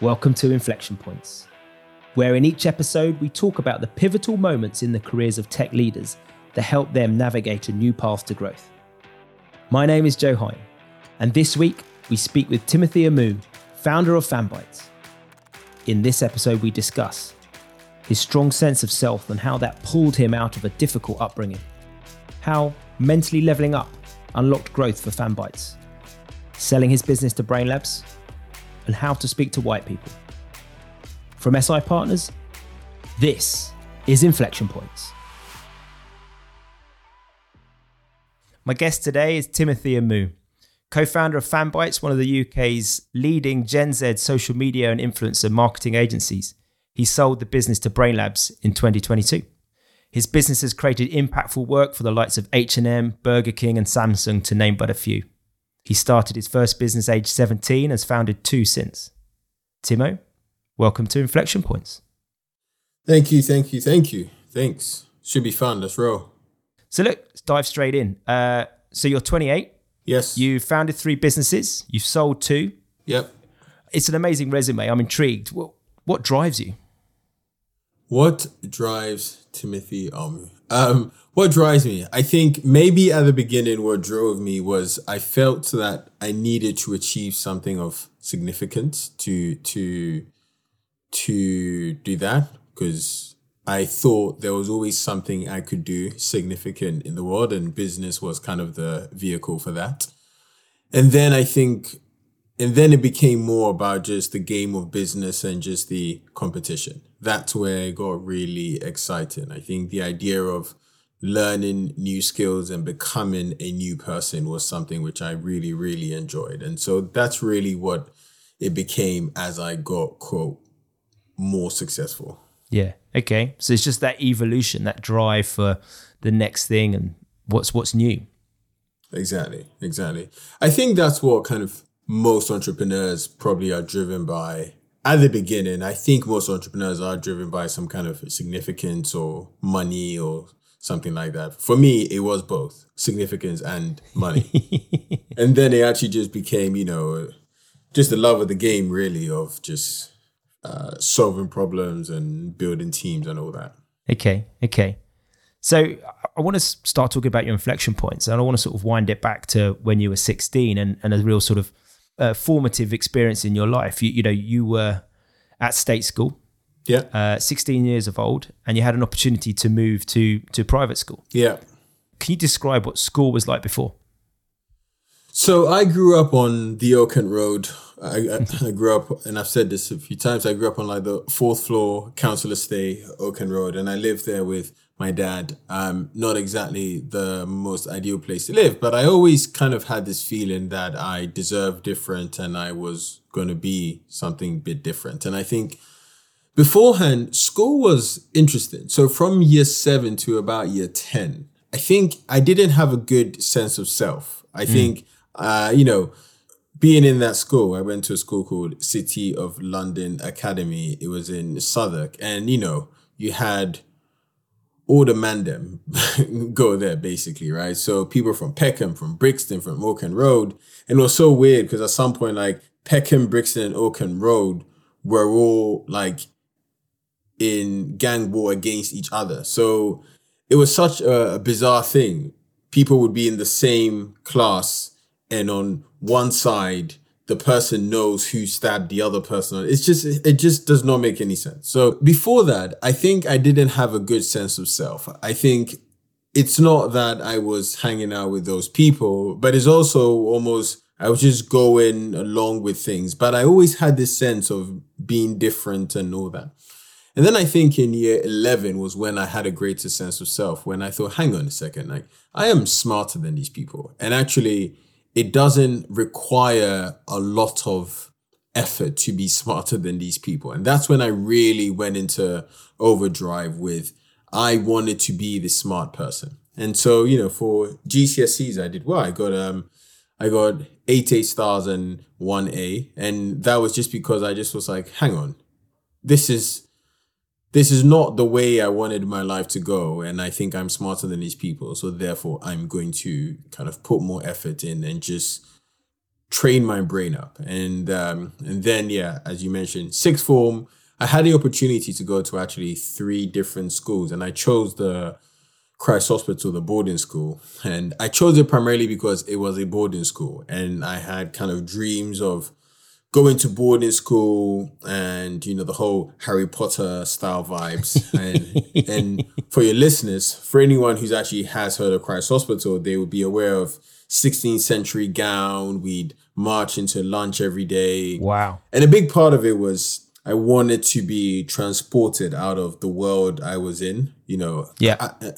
Welcome to Inflection Points, where in each episode we talk about the pivotal moments in the careers of tech leaders that help them navigate a new path to growth. My name is Joe Hine, and this week we speak with Timothy Armoo, founder of Fanbytes. In this episode, we discuss his strong sense of self and how that pulled him out of a difficult upbringing, how mentally leveling up unlocked growth for Fanbytes, selling his business to Brainlabs, and how to speak to white people. From SI Partners, this is Inflection Points. My guest today is Timothy Armoo, co founder of Fanbytes, one of the UK's leading Gen Z social media and influencer marketing agencies. He sold the business to Brainlabs in 2022. His business has created impactful work for the likes of H&M, Burger King and Samsung to name but a few. He started his first business age 17 has founded two since. Timo, welcome to Inflection Points. Thank you, thank you, thank you. Thanks. Should be fun. Let's roll. So look, let's dive straight in. Uh, so you're 28. Yes. You founded three businesses. You've sold two. Yep. It's an amazing resume. I'm intrigued. What, what drives you? What drives Timothy Armoo? Um, what drives me? I think maybe at the beginning, what drove me was I felt that I needed to achieve something of significance to to to do that because I thought there was always something I could do significant in the world, and business was kind of the vehicle for that. And then I think, and then it became more about just the game of business and just the competition. That's where it got really exciting. I think the idea of learning new skills and becoming a new person was something which I really, really enjoyed. And so that's really what it became as I got, quote, more successful. Yeah. Okay. So it's just that evolution, that drive for the next thing and what's what's new. Exactly. Exactly. I think that's what kind of most entrepreneurs probably are driven by at the beginning. I think most entrepreneurs are driven by some kind of significance or money or something like that. For me, it was both significance and money. and then it actually just became, you know, just the love of the game, really, of just uh, solving problems and building teams and all that. Okay. Okay. So I want to start talking about your inflection points, and I want to sort of wind it back to when you were 16 and, and a real sort of uh, formative experience in your life. You, you know, you were at state school, Yeah. uh, 16 years of old, and you had an opportunity to move to to private school. Yeah. Can you describe what school was like before? So I grew up on the Old Kent Road. I, I, I grew up, and I've said this a few times. I grew up on like the fourth floor council estate, Old Kent Road, and I lived there with my dad. Um, not exactly the most ideal place to live, but I always kind of had this feeling that I deserved different, and I was going to be something a bit different. And I think beforehand, school was interesting. So from year seven to about year ten, I think I didn't have a good sense of self. I think, uh, you know, being in that school, I went to a school called City of London Academy. It was in Southwark, and you know, you had all the mandem go there basically, right? So people from Peckham, from Brixton, from Old Kent Road, and it was so weird because at some point, like Peckham, Brixton, and Old Kent Road were all like in gang war against each other. So it was such a bizarre thing. People would be in the same class, and on one side, the person knows who stabbed the other person. It's just it just does not make any sense. So before that, I think I didn't have a good sense of self. I think it's not that I was hanging out with those people, but it's also almost I was just going along with things. But I always had this sense of being different and all that. And then I think in year 11 was when I had a greater sense of self, when I thought, hang on a second, like I am smarter than these people. And actually, it doesn't require a lot of effort to be smarter than these people. And that's when I really went into overdrive with I wanted to be the smart person. And so, you know, for GCSEs, I did well. I got um I got eight A stars and one A. And that was just because I just was like, hang on, this is this is not the way I wanted my life to go. And I think I'm smarter than these people. So therefore I'm going to kind of put more effort in and just train my brain up. And um, and then yeah, as you mentioned, sixth form, I had the opportunity to go to actually three different schools, and I chose the Christ Hospital, the boarding school. And I chose it primarily because it was a boarding school, and I had kind of dreams of going to boarding school and you know the whole Harry Potter style vibes. and and for your listeners, for anyone who's actually has heard of Christ Hospital, they would be aware of 16th century gown. We'd march into lunch every day. Wow. And a big part of it was I wanted to be transported out of the world I was in. You know, Yeah. I,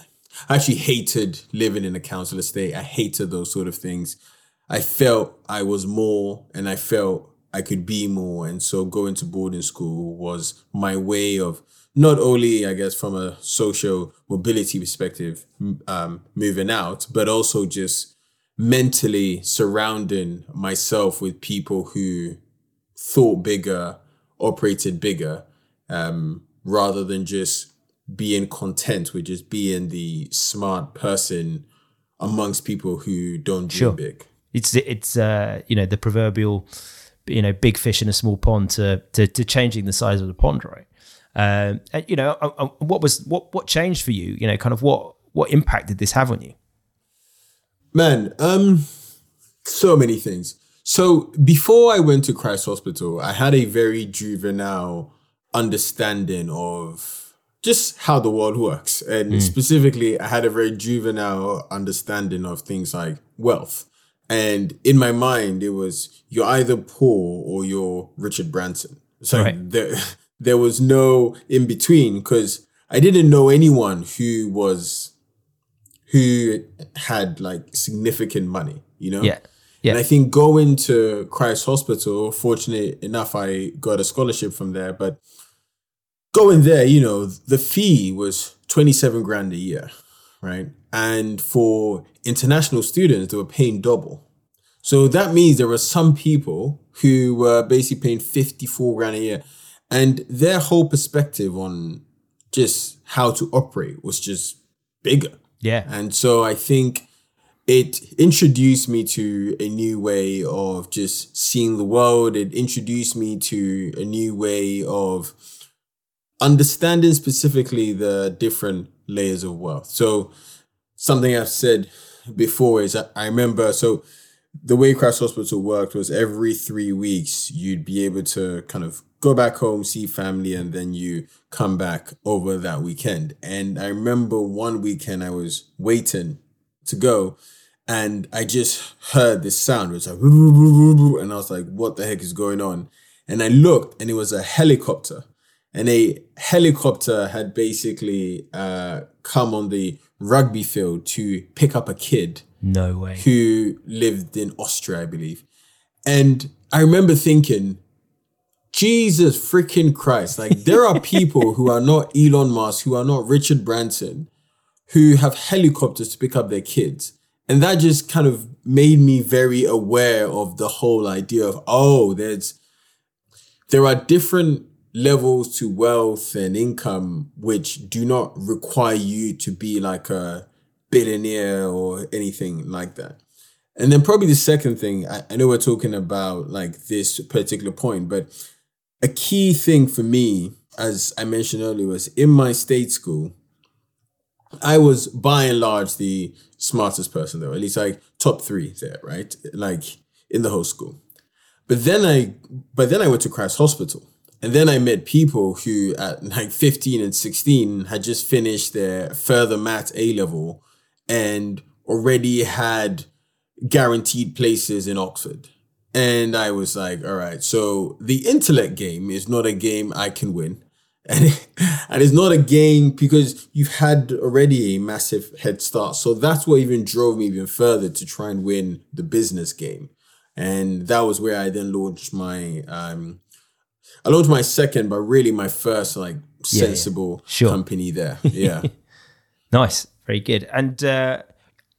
I actually hated living in a council estate. I hated those sort of things. I felt I was more and I felt I could be more. And so going to boarding school was my way of not only, I guess, from a social mobility perspective, um, moving out, but also just mentally surrounding myself with people who thought bigger, operated bigger, um, rather than just being content with just being the smart person amongst people who don't dream Sure. big. It's it's uh, you know the proverbial you know big fish in a small pond to to, to changing the size of the pond, right? Um, and, you know, uh, uh, what was what what changed for you? You know, kind of what what impact did this have on you? Man, um, so many things. So before I went to Christ Hospital, I had a very juvenile understanding of just how the world works. And specifically, I had a very juvenile understanding of things like wealth. And in my mind, it was you're either poor or you're Richard Branson. So Right. there, there was no in between because I didn't know anyone who was who had like significant money, you know? Yeah, yeah. And I think going to Christ Hospital, fortunate enough, I got a scholarship from there. But going there, you know, the fee was 27 grand a year, right? And for international students, they were paying double. So that means there were some people who were basically paying 54 grand a year. And their whole perspective on just how to operate was just bigger. yeah, And so I think it introduced me to a new way of just seeing the world. It introduced me to a new way of understanding specifically the different layers of wealth. So something I've said before is I remember so the way Christ Hospital worked was every three weeks you'd be able to kind of go back home, see family, and then you come back over that weekend. And I remember one weekend I was waiting to go and I just heard this sound. It was like, and I was like, what the heck is going on? And I looked and it was a helicopter. And a helicopter had basically uh, come on the rugby field to pick up a kid no way. who lived in Austria, I believe. And I remember thinking, Jesus freaking Christ, like there are people who are not Elon Musk, who are not Richard Branson, who have helicopters to pick up their kids. And that just kind of made me very aware of the whole idea of, oh, there's there are different levels to wealth and income which do not require you to be like a billionaire or anything like that. And then probably the second thing, I, I know we're talking about like this particular point, but a key thing for me, as I mentioned earlier, was in my state school, I was by and large the smartest person though, at least like top three there, right? Like in the whole school. But then I but then I went to Christ Hospital. And then I met people who at like 15 and 16 had just finished their further math A level and already had guaranteed places in Oxford. And I was like, all right, so the intellect game is not a game I can win. And, and it's not a game because you've had already a massive head start. So that's what even drove me even further to try and win the business game. And that was where I then launched my um I launched my second, but really my first like Yeah, yeah. sensible Sure. company there. Yeah. Nice, very good. And uh,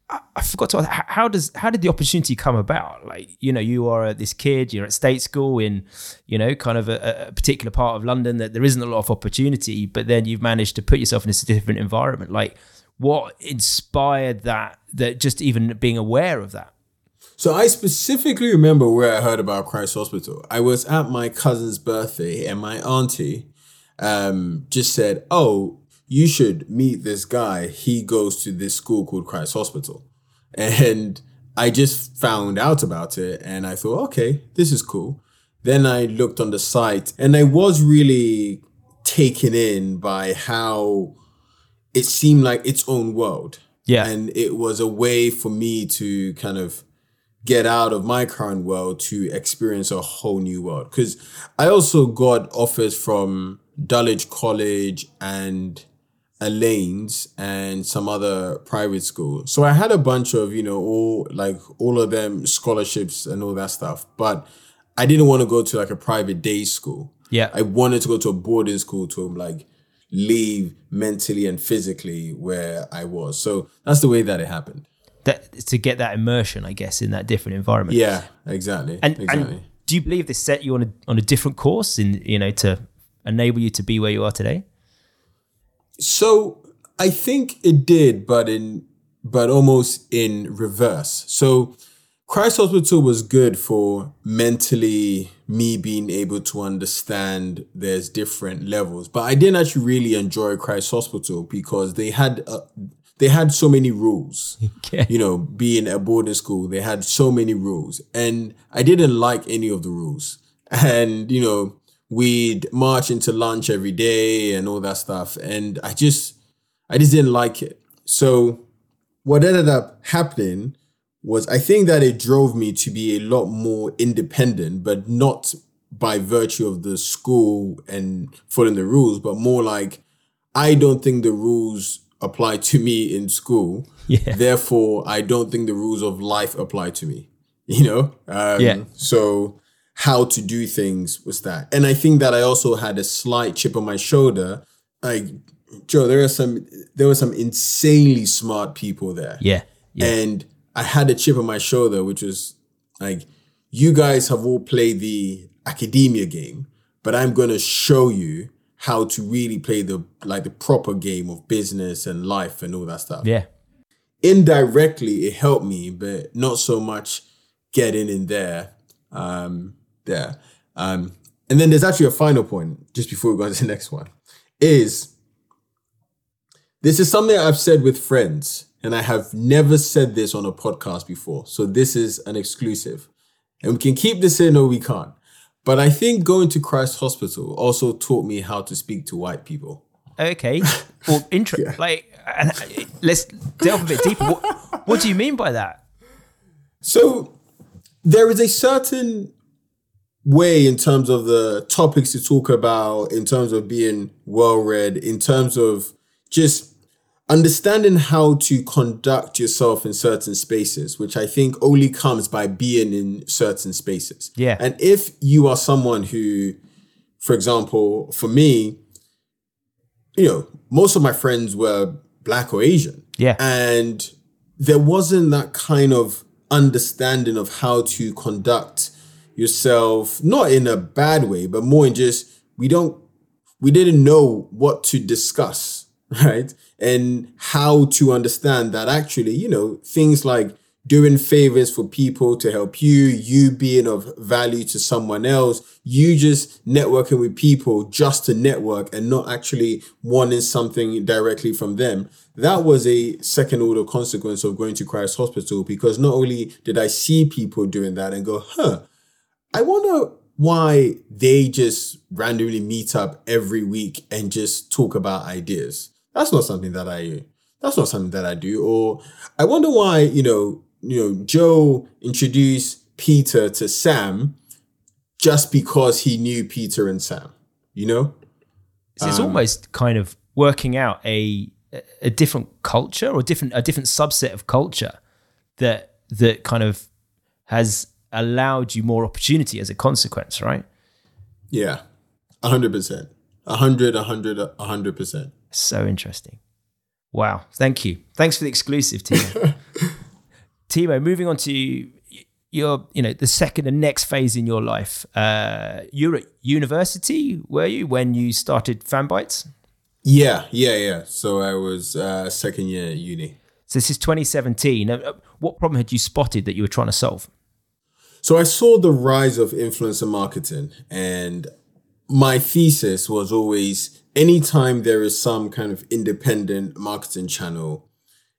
I, I forgot to ask, how does how did the opportunity come about? Like, you know, you are this kid, you're at state school in, you know, kind of a, a particular part of London that there isn't a lot of opportunity, but then you've managed to put yourself in this different environment. Like, what inspired that? That just even being aware of that. So I specifically remember where I heard about Christ Hospital. I was at my cousin's birthday, and my auntie um, just said, "Oh, you should meet this guy. He goes to this school called Christ Hospital," and I just found out about it, and I thought, "Okay, this is cool." Then I looked on the site, and I was really taken in by how it seemed like its own world. Yeah. And it was a way for me to kind of get out of my current world to experience a whole new world. Because I also got offers from Dulwich College and Alleyn's and some other private school. So I had a bunch of, you know, all like all of them scholarships and all that stuff. But I didn't want to go to like a private day school. Yeah. I wanted to go to a boarding school to like leave mentally and physically where I was. So that's the way that it happened. That to get that immersion, I guess, in that different environment. Yeah, exactly. And, exactly. and do you believe this set you on a on a different course in you know to enable you to be where you are today? So I think it did, but in but almost in reverse. So Christ Hospital was good for mentally me being able to understand there's different levels, but I didn't actually really enjoy Christ Hospital because they had uh, they had so many rules. Okay. You know, being a boarding school, they had so many rules, and I didn't like any of the rules. And you know, we'd march into lunch every day and all that stuff, and I just I just didn't like it. So what ended up happening was I think that it drove me to be a lot more independent, but not by virtue of the school and following the rules, but more like I don't think the rules apply to me in school. Yeah. Therefore, I don't think the rules of life apply to me. You know? Um, Yeah. So how to do things was that. And I think that I also had a slight chip on my shoulder. Like, Joe, there are some there were some insanely smart people there. Yeah. Yeah. And I had a chip on my shoulder, which was like, you guys have all played the academia game, but I'm gonna show you how to really play the like the proper game of business and life and all that stuff. yeah. Indirectly, it helped me, but not so much getting in there. Um, there. Um, and then there's actually a final point just before we go on to the next one. Is this is something I've said with friends, and I have never said this on a podcast before. So this is an exclusive. And we can keep this in or we can't. But I think going to Christ Hospital also taught me how to speak to white people. Okay. Well, inter- like uh, let's delve a bit deeper. What, what do you mean by that? So there is a certain way in terms of the topics to talk about, in terms of being well read, in terms of just understanding how to conduct yourself in certain spaces, which I think only comes by being in certain spaces. Yeah. And if you are someone who, for example, for me, you know, most of my friends were black or Asian. Yeah. And there wasn't that kind of understanding of how to conduct yourself, not in a bad way, but more in just we don't we didn't know what to discuss, right? And how to understand that actually, you know, things like doing favors for people to help you, you being of value to someone else, you just networking with people just to network and not actually wanting something directly from them. That was a second order consequence of going to Christ Hospital because not only did I see people doing that and go, huh, I wonder why they just randomly meet up every week and just talk about ideas. That's not something that I that's not something that I do. Or I wonder why, you know, you know, Joe introduced Peter to Sam just because he knew Peter and Sam, you know? So it's um, almost kind of working out a a different culture or different a different subset of culture that that kind of has allowed you more opportunity as a consequence, right? Yeah. 100%. 100 100 100%. So interesting. Wow. Thank you. Thanks for the exclusive, Timo. Timo, moving on to your, you know, the second and next phase in your life. Uh, you're at university, were you, when you started Fanbytes? Yeah, yeah, yeah. So I was uh second year at uni. So this is 2017. Uh, uh, What problem had you spotted that you were trying to solve? So I saw the rise of influencer marketing, and my thesis was always anytime there is some kind of independent marketing channel,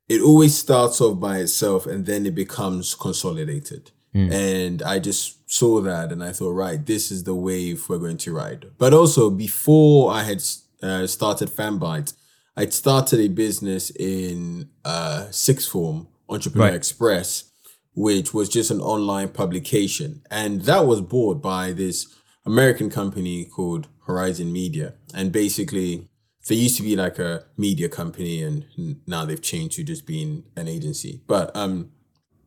it always starts off by itself and then it becomes consolidated. And I just saw that and I thought, right, this is the wave we're going to ride. But also, before I had uh, started Fanbytes, I'd started a business in uh, sixth form, Entrepreneur Right. Express, which was just an online publication. And that was bought by this American company called Horizon Media. And basically, they used to be like a media company and now they've changed to just being an agency. But um,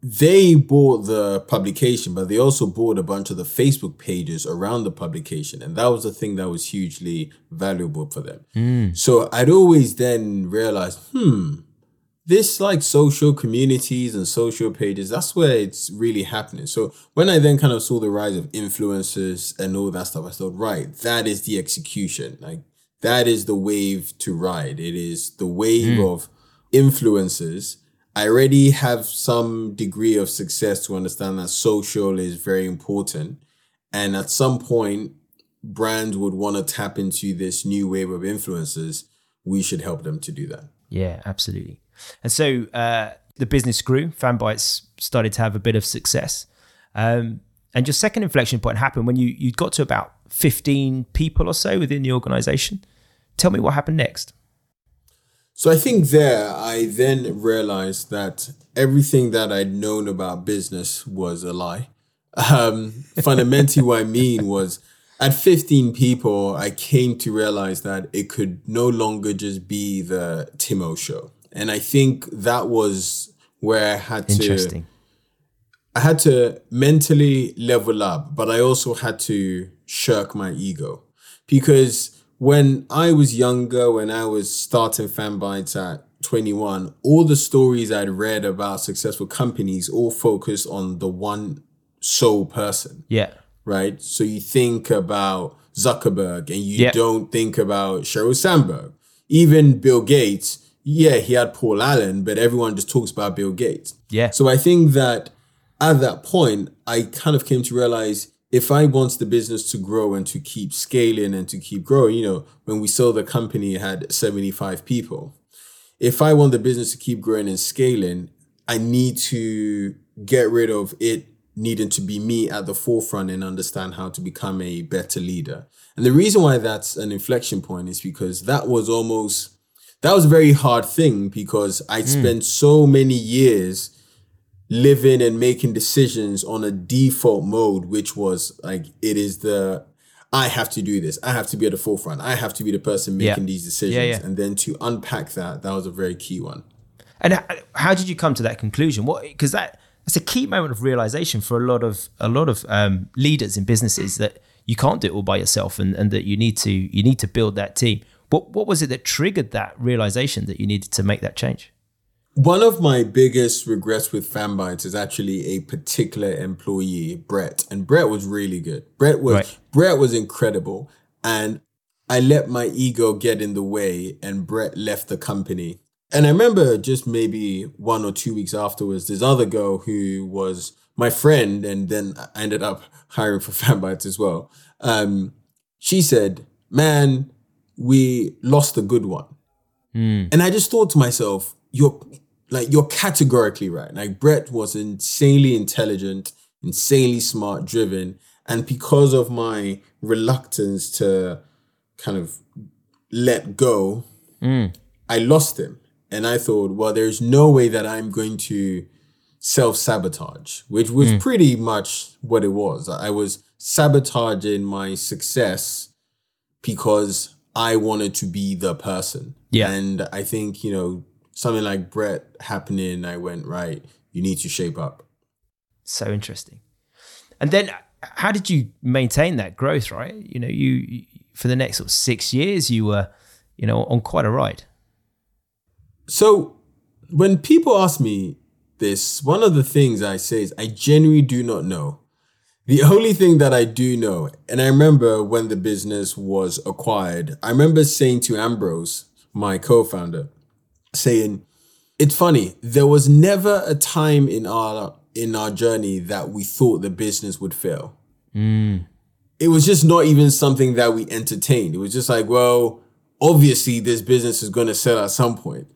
they bought the publication, but they also bought a bunch of the Facebook pages around the publication. And that was the thing that was hugely valuable for them. So I'd always then realized, hmm, this like social communities and social pages, that's where it's really happening. So when I then kind of saw the rise of influencers and all that stuff, I thought, right, that is the execution. Like that is the wave to ride. It is the wave hmm. of influencers. I already have some degree of success to understand that social is very important. And at some point, brands would want to tap into this new wave of influencers. We should help them to do that. Yeah, absolutely. And so uh, the business grew. Fanbytes started to have a bit of success. Um, and your second inflection point happened when you you got to about 15 people or so within the organization. Tell me what happened next. So I think there I then realized that everything that I'd known about business was a lie. Um, fundamentally, what I mean was at 15 people, I came to realize that it could no longer just be the Timo show. And I think that was where I had to Interesting. I had to mentally level up, but I also had to shirk my ego. Because when I was younger, when I was starting Fanbytes at 21, all the stories I'd read about successful companies all focused on the one sole person, Yeah. right? So you think about Zuckerberg and you Yeah. don't think about Sheryl Sandberg. Even Bill Gates, yeah, he had Paul Allen, but everyone just talks about Bill Gates. Yeah. So I think that at that point, I kind of came to realize if I want the business to grow and to keep scaling and to keep growing, you know, when we sold the company, it had 75 people. If I want the business to keep growing and scaling, I need to get rid of it needing to be me at the forefront and understand how to become a better leader. And the reason why that's an inflection point is because that was almost that was a very hard thing because I'd spent so many years living and making decisions on a default mode, which was like it is the I have to do this. I have to be at the forefront. I have to be the person making Yeah. these decisions. Yeah, yeah. And then to unpack that, that was a very key one. And how did you come to that conclusion? What because that that's a key moment of realization for a lot of a lot of um, leaders in businesses that you can't do it all by yourself, and, and that you need to you need to build that team. What what was it that triggered that realization that you needed to make that change? One of my biggest regrets with Fanbytes is actually a particular employee, Brett. And Brett was really good. Brett was Right. Brett was incredible. And I let my ego get in the way and Brett left the company. And I remember just maybe one or two weeks afterwards, this other girl who was my friend and then I ended up hiring for Fanbytes as well. Um, she said, Man, we lost a good one. Hmm. And I just thought to myself, you're like you're categorically right. Like Brett was insanely intelligent, insanely smart, driven, and because of my reluctance to kind of let go, hmm. I lost him. And I thought, well, there's no way that I'm going to self sabotage, which was hmm. pretty much what it was. I was sabotaging my success because I wanted to be the person. Yeah. And I think, you know, something like Brett happening, I went, right, you need to shape up. So interesting. And then how did you maintain that growth? Right, you know, you for the next sort of six years, you were you know on quite a ride. So when people ask me this, one of the things I say is I genuinely do not know. The only thing that I do know, and I remember when the business was acquired, I remember saying to Ambrose, my co-founder, saying, it's funny. There was never a time in our in our journey that we thought the business would fail. Mm. It was just not even something that we entertained. It was just like, well, obviously this business is going to sell at some point.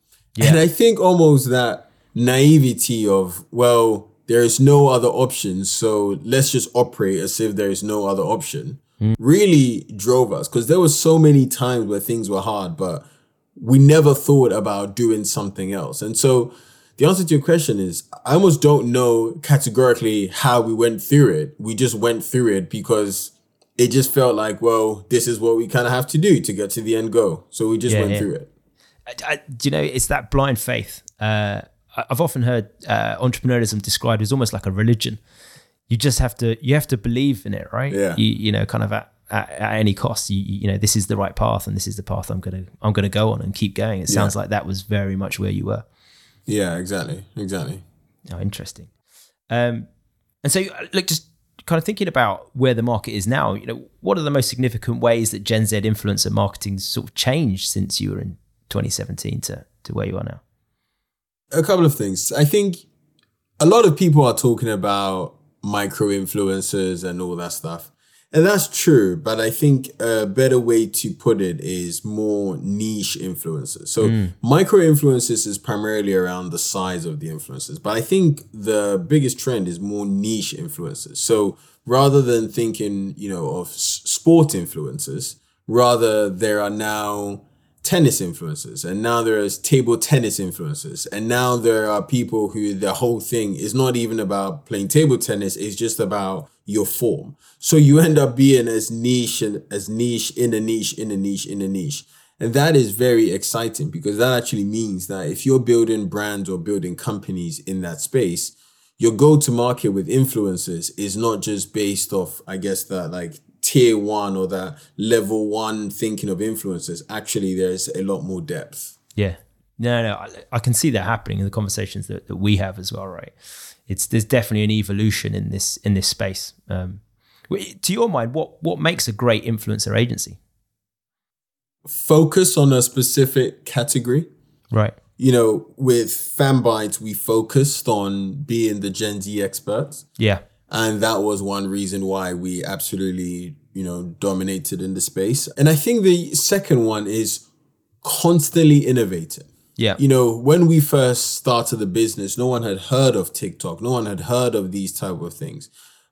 And I think almost that naivety of, well, there is no other option, so let's just operate as if there is no other option, really drove us because there were so many times where things were hard, but we never thought about doing something else. And so the answer to your question is I almost don't know categorically how we went through it. We just went through it because it just felt like, well, this is what we kind of have to do to get to the end goal. So we just Yeah, went yeah. through it. I, I- do you know it's that blind faith uh, i've often heard uh, entrepreneurialism described as almost like a religion you just have to you have to believe in it right Yeah. you, you know kind of at, at, at any cost you, you know this is the right path and this is the path i'm gonna i'm gonna go on and keep going it sounds like that was very much where you were Yeah, exactly. Exactly. Oh, interesting. Um, and so, uh, look, just kind of thinking about where the market is now. You know, what are the most significant ways that Gen Z influencer marketing sort of changed since you were in 2017 to to where you are now? A couple of things. I think a lot of people are talking about micro influencers and all that stuff. And that's true, but I think a better way to put it is more niche influencers. So hmm. micro influencers is primarily around the size of the influencers, but I think the biggest trend is more niche influencers. So rather than thinking, you know, of s- sport influencers, rather there are now tennis influencers and now there's table tennis influencers and now there are people who the whole thing is not even about playing table tennis it's just about your form. So you end up being as niche and as niche in a niche in a niche in a niche. And that is very exciting because that actually means that if you're building brands or building companies in that space your go to market with influencers is not just based off i guess that like tier one or that level one thinking of influencers actually there's a lot more depth Yeah. No, no, I, I can see that happening in the conversations that, that we have as well, right? It's there's definitely an evolution in this in this space. Um, to your mind, what what makes a great influencer agency? focus on a specific category Right. you know with fanbytes we focused on being the gen z experts Yeah. And that was one reason why we absolutely you know dominated in the space. And i think the second one is constantly innovating. Yeah. you know when we first started the business no one had heard of tiktok. No one had heard of these type of things.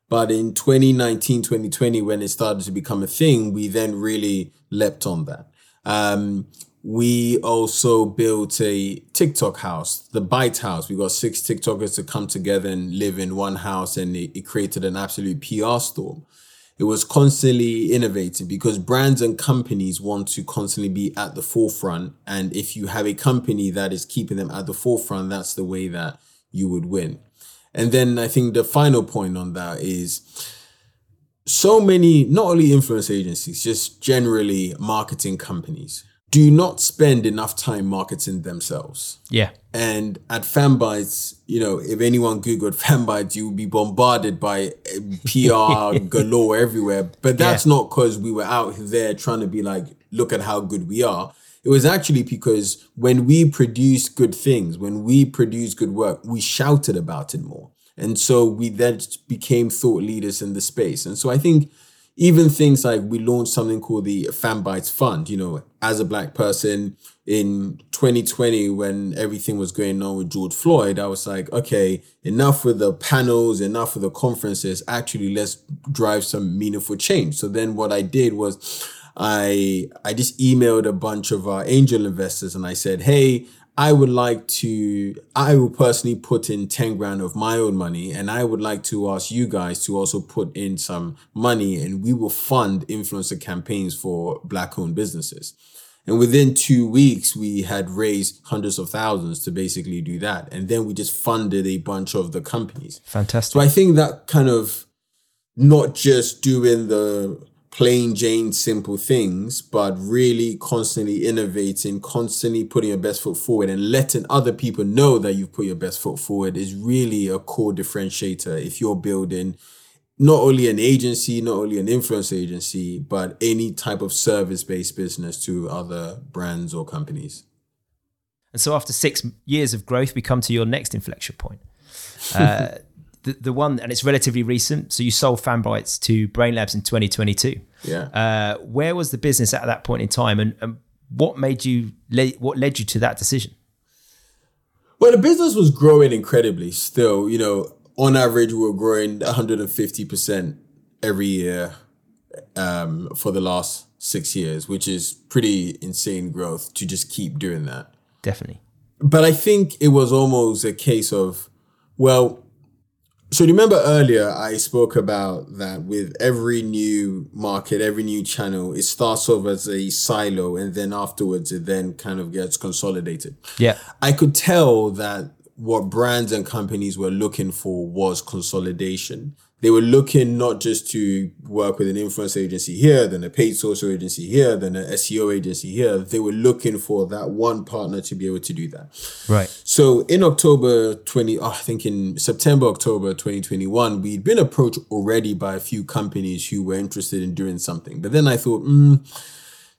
But in 2019 2020 when it started to become a thing we then really leapt on that. Um, we also built a TikTok house, the Byte House. We got six TikTokers to come together and live in one house, and it, it created an absolute PR storm. It was constantly innovating because brands and companies want to constantly be at the forefront. And if you have a company that is keeping them at the forefront, that's the way that you would win. And then I think the final point on that is so many, not only influence agencies, just generally marketing companies, do not spend enough time marketing themselves. Yeah. And at Fanbytes, you know, if anyone Googled Fanbytes, you will be bombarded by eh, PR galore everywhere. But that's not because we were out there trying to be like, look at how good we are. It was actually because when we produced good things, when we produced good work, we shouted about it more. And so we then became thought leaders in the space. And so I think even things like we launched something called the Fanbytes Fund, you know, as a black person in 2020 when everything was going on with George Floyd, I was like, okay, enough with the panels, enough with the conferences. Actually, let's drive some meaningful change. So then what I did was I I just emailed a bunch of our angel investors and I said, hey, I would like to, I will personally put in 10 grand of my own money. And I would like to ask you guys to also put in some money and we will fund influencer campaigns for black owned businesses. And within two weeks, we had raised hundreds of thousands to basically do that. And then we just funded a bunch of the companies. Fantastic. So I think that kind of not just doing the plain Jane simple things, but really constantly innovating, constantly putting your best foot forward and letting other people know that you've put your best foot forward is really a core differentiator if you're building not only an agency, not only an influence agency, but any type of service based business to other brands or companies. And so after six years of growth, we come to your next inflection point. Uh, the, the one, and it's relatively recent. So you sold Fanbytes to Brainlabs in 2022. Yeah. Uh, where was the business at that point in time, and, and what made you, le- what led you to that decision? Well, the business was growing incredibly. Still, you know, on average, we were growing 150 percent every year um, for the last six years, which is pretty insane growth to just keep doing that. Definitely. But I think it was almost a case of, well, so remember earlier I spoke about that with every new market, every new channel, it starts off as a silo and then afterwards it then kind of gets consolidated. Yeah. I could tell that what brands and companies were looking for was consolidation they were looking not just to work with an influence agency here, then a paid social agency here, then an SEO agency here. They were looking for that one partner to be able to do that. Right. So in October 20, oh, I think in September, October 2021, we'd been approached already by a few companies who were interested in doing something. But then I thought, mm,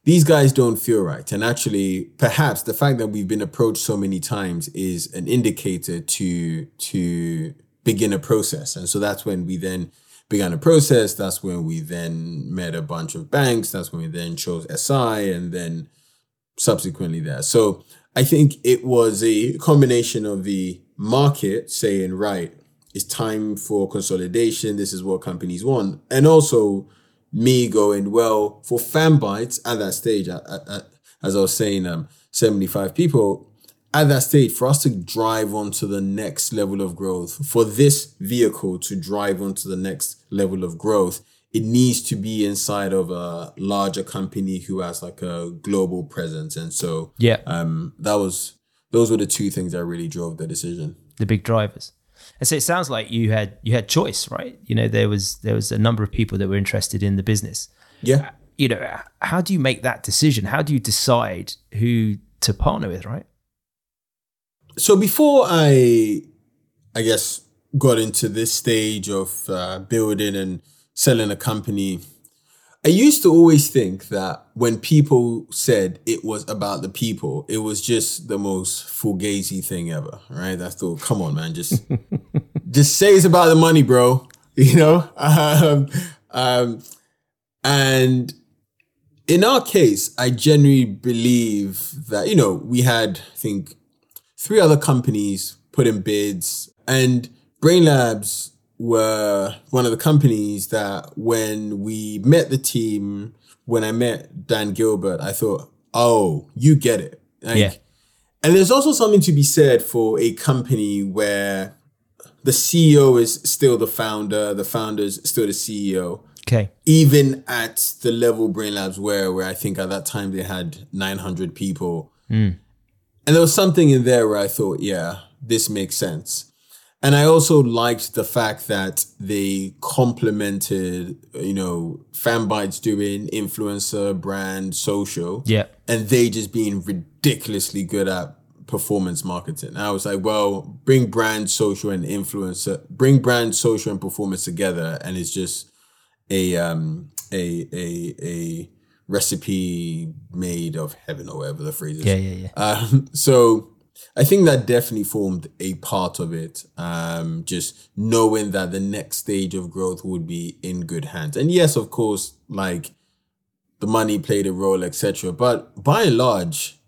these guys don't feel right. And actually, perhaps the fact that we've been approached so many times is an indicator to to begin a process. And so that's when we then began a process. That's when we then met a bunch of banks. That's when we then chose SI and then subsequently there. So I think it was a combination of the market saying, right, it's time for consolidation. This is what companies want. And also me going, well, for Fanbytes at that stage, as I was saying, um, 75 people, at that stage, for us to drive onto the next level of growth, for this vehicle to drive onto the next level of growth, it needs to be inside of a larger company who has like a global presence. And so, yeah, um, that was those were the two things that really drove the decision. The big drivers. And so it sounds like you had you had choice, right? You know, there was there was a number of people that were interested in the business. Yeah. You know, how do you make that decision? How do you decide who to partner with, right? So before I, I guess, got into this stage of uh, building and selling a company, I used to always think that when people said it was about the people, it was just the most fugazi thing ever, right? I thought, come on, man, just just say it's about the money, bro. You know, um, um, and in our case, I genuinely believe that you know we had, I think, three other companies put in bids, and Brainlabs were one of the companies that when we met the team, when I met Dan Gilbert, I thought, oh, you get it. Like, yeah. And there's also something to be said for a company where the CEO is still the founder, the founder's still the CEO. Okay. Even at the level Brainlabs were, where I think at that time they had 900 people. Mm. And there was something in there where I thought, yeah, this makes sense. And I also liked the fact that they complemented, you know, Fanbytes doing influencer, brand, social. Yeah. And they just being ridiculously good at performance marketing. I was like, well, bring brand, social, and influencer, bring brand, social, and performance together, and it's just a um a a a recipe made of heaven or whatever the phrase is. Yeah, yeah, yeah. Um, so I think that definitely formed a part of it. Um, just knowing that the next stage of growth would be in good hands. And yes, of course, like the money played a role, etc. But by and large,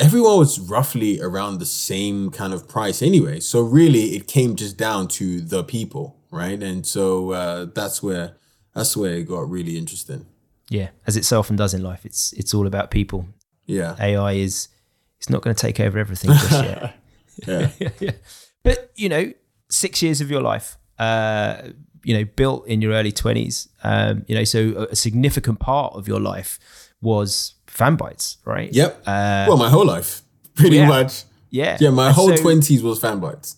everyone was roughly around the same kind of price anyway. So really, it came just down to the people, right? And so uh, that's where that's where it got really interesting yeah, as it so often does in life, it's it's all about people. Yeah, AI is it's not going to take over everything just yet. yeah. yeah. But you know, six years of your life, uh, you know, built in your early twenties. Um, you know, so a, significant part of your life was Fanbytes, right? Yep. Uh, well, my whole life, pretty yeah. much. Yeah. Yeah, my whole twenties so, was Fanbytes.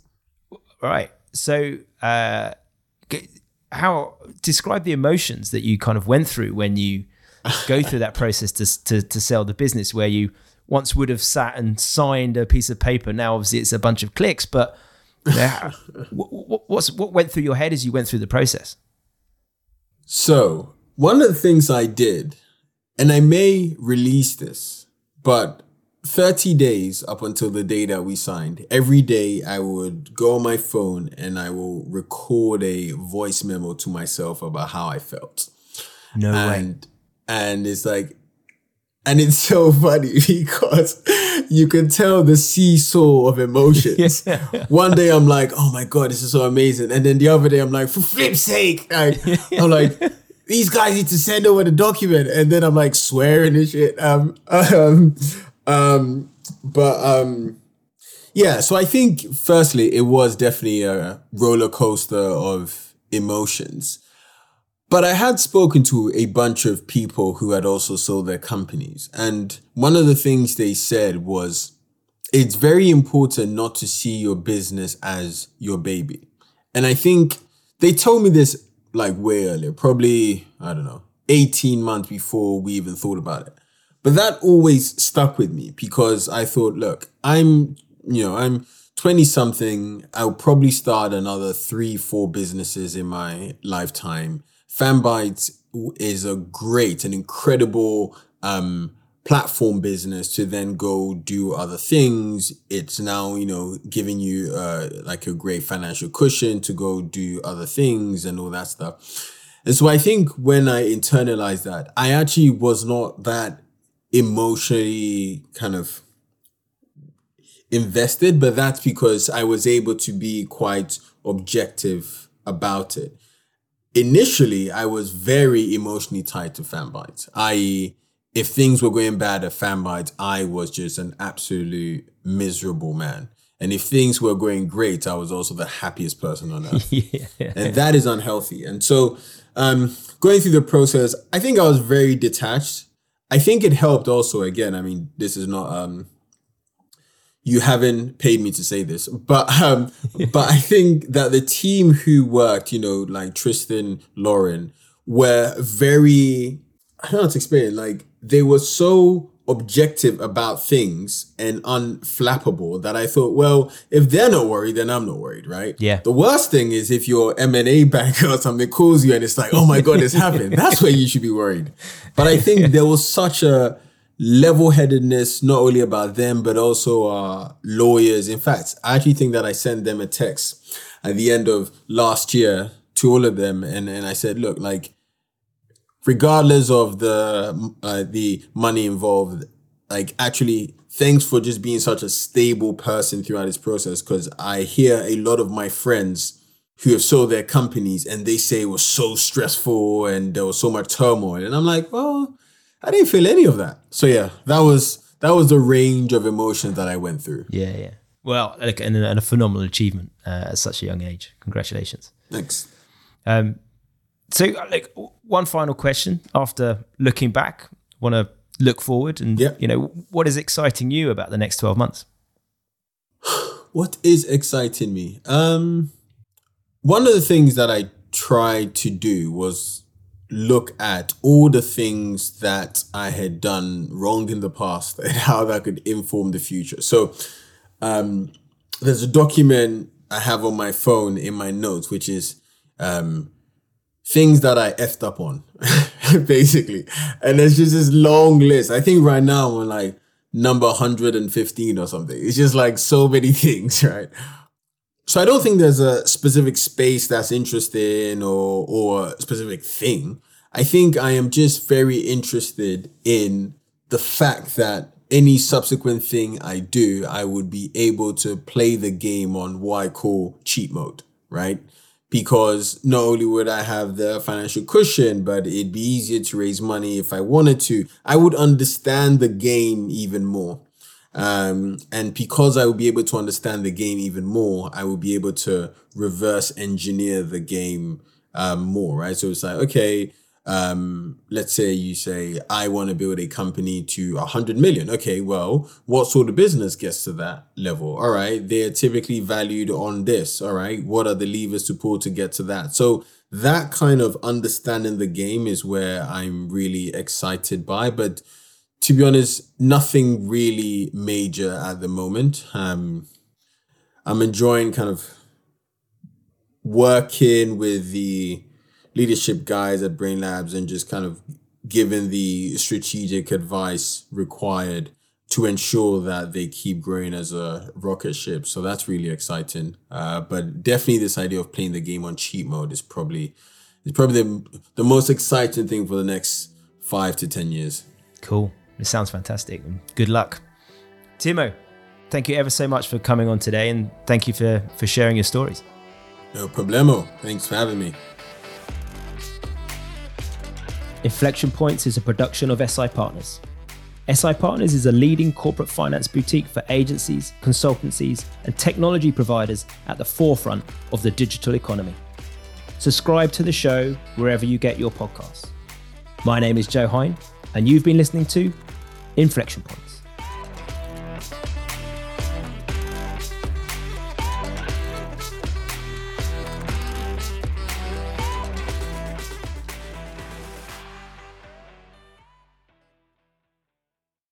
Right. So, uh, how describe the emotions that you kind of went through when you go through that process to, to, to sell the business where you once would have sat and signed a piece of paper. Now obviously it's a bunch of clicks but what, what's what went through your head as you went through the process? So one of the things i did and i may release this but 30 days up until the day that we signed, every day I would go on my phone and I will record a voice memo to myself about how I felt. No and way. and it's like and it's so funny because you can tell the seesaw of emotions. Yeah. One day I'm like, oh my god, this is so amazing, and then the other day I'm like, for flip's sake, like, I'm like, these guys need to send over the document, and then I'm like swearing and shit. Um, um, um, but um, yeah. So I think firstly, it was definitely a roller coaster of emotions. But I had spoken to a bunch of people who had also sold their companies. And one of the things they said was it's very important not to see your business as your baby. And I think they told me this like way earlier, probably, I don't know, 18 months before we even thought about it. But that always stuck with me because I thought, look, I'm, you know, I'm 20 something. I'll probably start another three, four businesses in my lifetime. Fanbytes is a great and incredible um, platform business to then go do other things. It's now, you know, giving you uh, like a great financial cushion to go do other things and all that stuff. And so I think when I internalized that, I actually was not that emotionally kind of invested, but that's because I was able to be quite objective about it. Initially, I was very emotionally tied to Fanbytes, i.e., if things were going bad at Fanbytes, I was just an absolute miserable man. And if things were going great, I was also the happiest person on earth. yeah. and that is unhealthy. And so, um, going through the process, I think I was very detached. I think it helped also. Again, I mean, this is not um, you haven't paid me to say this, but um, but I think that the team who worked, you know, like Tristan, Lauren, were very I don't know how to explain it. Like they were so objective about things and unflappable that I thought, well, if they're not worried, then I'm not worried, right? Yeah. The worst thing is if your M and A banker or something calls you and it's like, oh my god, this happened. That's where you should be worried. But I think there was such a level-headedness not only about them but also our lawyers in fact i actually think that i sent them a text at the end of last year to all of them and, and i said look like regardless of the uh, the money involved like actually thanks for just being such a stable person throughout this process because i hear a lot of my friends who have sold their companies and they say it was so stressful and there was so much turmoil and i'm like well I didn't feel any of that. So yeah, that was that was the range of emotions that I went through. Yeah, yeah. Well, like, and, and a phenomenal achievement uh, at such a young age. Congratulations. Thanks. Um, so, like, one final question after looking back, want to look forward, and Yeah. you know, what is exciting you about the next twelve months? What is exciting me? Um, one of the things that I tried to do was look at all the things that I had done wrong in the past and how that could inform the future. So, um, there's a document I have on my phone in my notes, which is um, things that I effed up on, basically. And it's just this long list. I think right now I'm on like number 115 or something. It's just like so many things, right? So I don't think there's a specific space that's interesting or or a specific thing. I think I am just very interested in the fact that any subsequent thing I do, I would be able to play the game on what I call cheat mode, right? Because not only would I have the financial cushion, but it'd be easier to raise money if I wanted to. I would understand the game even more. Um, and because I will be able to understand the game even more, I will be able to reverse engineer the game um, more, right? So it's like, okay, um, let's say you say, I want to build a company to 100 million. Okay, well, what sort of business gets to that level? All right, they're typically valued on this. All right, what are the levers to pull to get to that? So that kind of understanding the game is where I'm really excited by. But to be honest, nothing really major at the moment. Um, I'm enjoying kind of working with the leadership guys at Brainlabs and just kind of giving the strategic advice required to ensure that they keep growing as a rocket ship. So that's really exciting. Uh, but definitely this idea of playing the game on cheat mode is probably is probably the, the most exciting thing for the next five to ten years. Cool. It sounds fantastic. Good luck. Timo, thank you ever so much for coming on today and thank you for, for sharing your stories. No problemo. Thanks for having me. Inflection Points is a production of SI Partners. SI Partners is a leading corporate finance boutique for agencies, consultancies, and technology providers at the forefront of the digital economy. Subscribe to the show wherever you get your podcasts. My name is Joe Hine, and you've been listening to Inflection Points.